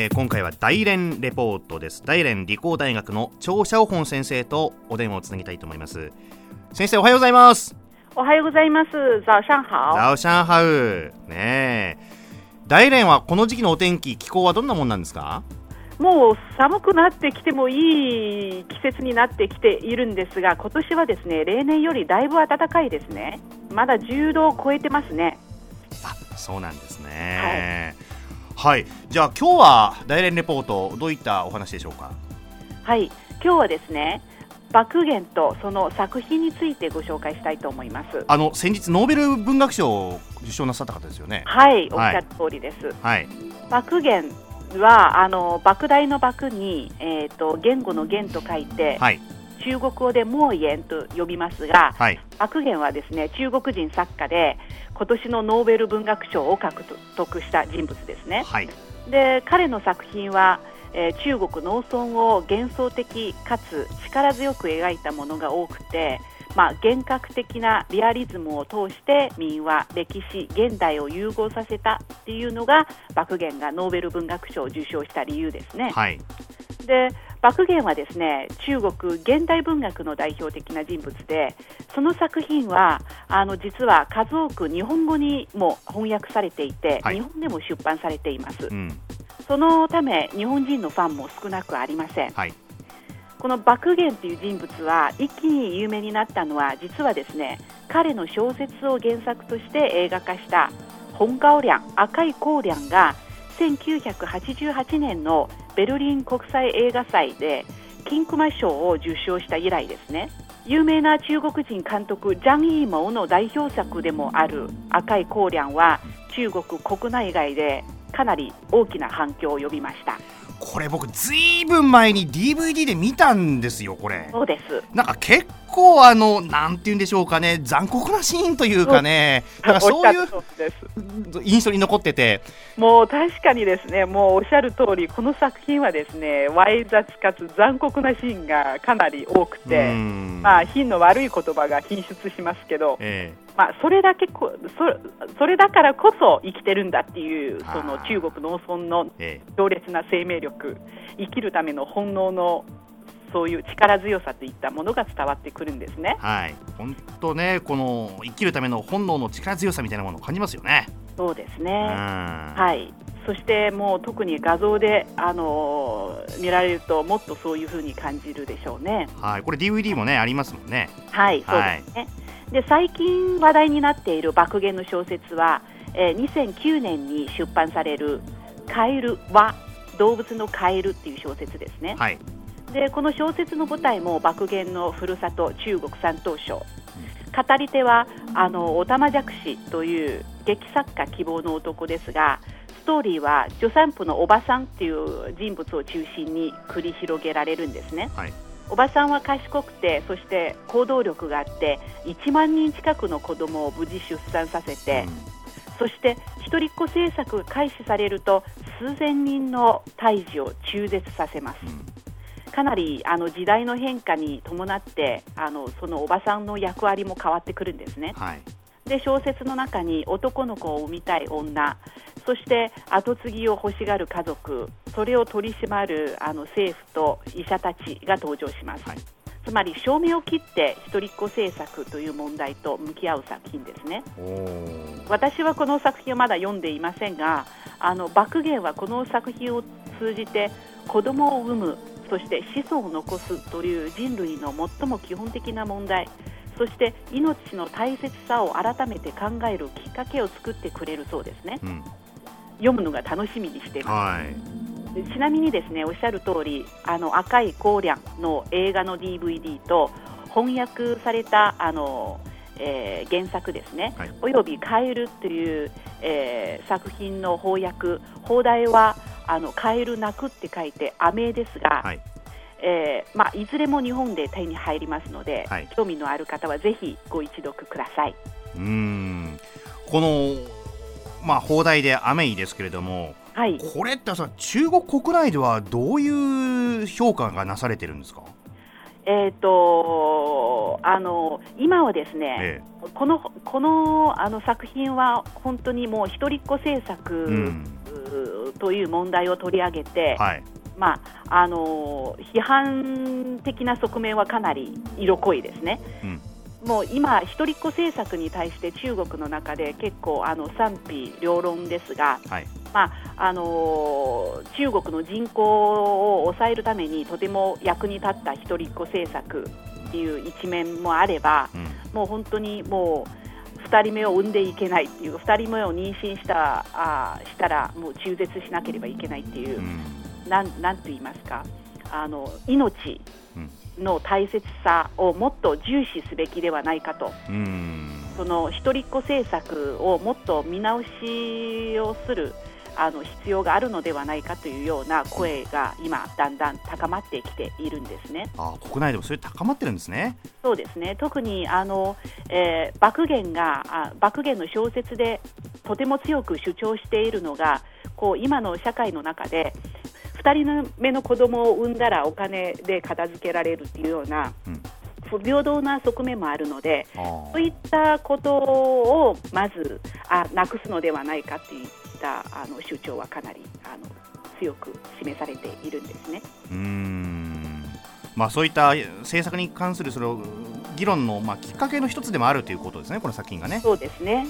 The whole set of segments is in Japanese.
えー今回は大連レポートです大連理工大学の張シャオホン先生とお電話をつなぎたいと思います先生おはようございますおはようございます。早上好。ザオシャンハウねえ大連はこの時期のお天気気候はどんなもんなんですか？もう寒くなってきてもいい季節になってきているんですが、今年はですね、例年よりだいぶ暖かいですね。まだ10度を超えてますね。あそうなんですねはい、じゃあ今日は大連レポートどういったお話でしょうか？はい。今日はですね、爆言とその作品についてご紹介したいと思います。あの先日ノーベル文学賞を受賞なさった方ですよねはい、おっはいしゃる通りです。はい爆言はあの莫大の爆に、えー、と言語の言と書いて、はい中国語で妄言と呼びますが、はい白言はですね中国人作家で今年のノーベル文学賞を獲得した人物ですね。はいで彼の作品は、えー中国農村を幻想的かつ力強く描いたものが多くて、まあ、幻覚的なリアリズムを通して民話歴史現代を融合させたっていうのが爆言がノーベル文学賞を受賞した理由ですね。はいで爆言はですね中国現代文学の代表的な人物でその作品はあの実は数多く日本語にも翻訳されていて、はい。日本でも出版されています。うん。そのため日本人のファンも少なくありません。はい。この爆言という人物は一気に有名になったのは実はですね彼の小説を原作として映画化した「本顔梁赤い光梁」が1988年のベルリン国際映画祭で金熊賞を受賞した以来ですね。有名な中国人監督ジャン・イーモウの代表作でもある「赤い光梁」は中国国内外でかなり大きな反響を呼びました。これ僕ずいぶん前に DVD で見たんですよこれ。そうです。なんか結構あのなんて言うんでしょうかね残酷なシーンというかねなん。かそういう印象に残ってて。もう確かにですね、もうおっしゃる通り、この作品はですね、わい雑かつ残酷なシーンがかなり多くうて、ん。まあ、品の悪い言葉が品質しますけど、えまあ、それだけこそ、それだからこそ生きてるんだっていう、その中国農村のええ。強烈な生命力、生きるための本能のそういう力強さといったものが伝わってくるんですねえ。はい本当ねこの生きるための本能の力強さみたいなものを感じますよねそうですね。うんはい、そしてもう特に画像で、あのー見られるともっとそういうふうに感じるでしょうね。はいこれ DVD もねありますもんねはい、そうですね。で最近話題になっている爆言の小説は、えー2009年に出版される「カエルは動物のカエル」っていう小説ですね。はいでこの小説の舞台も爆言のふるさと中国山東省。語り手はあのオタマジャクシという劇作家希望の男ですがストーリーは助産婦のおばさんっていう人物を中心に繰り広げられるんですね。はい。おばさんは賢くてそして行動力があって1万人近くの子供を無事出産させて、そして一人っ子政策が開始されると数千人の胎児を中絶させます。うんうんかなりあの時代の変化に伴ってあのそのおばさんの役割も変わってくるんですね。はいで小説の中に男の子を産みたい女そして後継ぎを欲しがる家族それを取り締まるあの政府と医者たちが登場します。はいつまり正面を切って一人っ子政策という問題と向き合う作品ですね。私はこの作品をまだ読んでいませんがあの爆言はこの作品を通じて子供を産むそして子孫を残すという人類の最も基本的な問題。そして命の大切さを改めて考えるきっかけを作ってくれるそうですね。うん。読むのが楽しみにしていまはい。ちなみにですねおっしゃる通りあの赤い光梁の映画の DVD と翻訳されたあの、えー原作ですね、はい。およびカエルという、えー作品の翻訳。放題はあのカエル鳴くって書いて雨ですが、はい。えーまあ、いずれも日本で手に入りますので、はい。興味のある方はぜひご一読ください。うーん。このまあ放題でアメイですけれどもはい、これってさ中国国内ではどういう評価がなされてるんですか、えー、とあの今はですね、えこのこのあの作品は本当にもう一人っ子政策うん。という問題を取り上げて、はい、まああの批判的な側面はかなり色濃いですね。うん。もう今、一人っ子政策に対して中国の中で結構あの賛否両論ですが、はい、まああのー、中国の人口を抑えるためにとても役に立った一人っ子政策っていう一面もあれば、うん、もう本当にもう2人目を産んでいけないっていう2人目を妊娠したあしたらもう中絶しなければいけないっていう、うん、なんなんと言いますかあの命の大切さをもっと重視すべきではないかと。その一人っ子政策をもっと見直しをするあの必要があるのではないかというような声が今、だんだん高まってきているんですね。あ国内でもそれ高まってるんですね。そうですね。特にあの、えー、爆言があ爆言の小説でとても強く主張しているのがこう今の社会の中で2人目の子供を産んだらお金で片付けられるっていうような、うん。不平等な側面もあるので、そういったことをまずあなくすのではないかといったあの主張はかなりあの強く示されているんですね。うんまあ、そういった政策に関するその議論の、まあ、きっかけの一つでもあるということですね、この作品がね。そうですね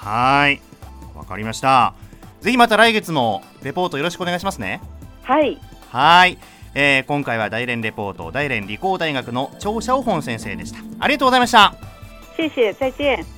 はいわかりました。ぜひまた来月もレポートよろしくお願いしますね。はい。はい。えー、今回は大連レポート大連理工大学の張小本先生でしたありがとうございました谢谢再见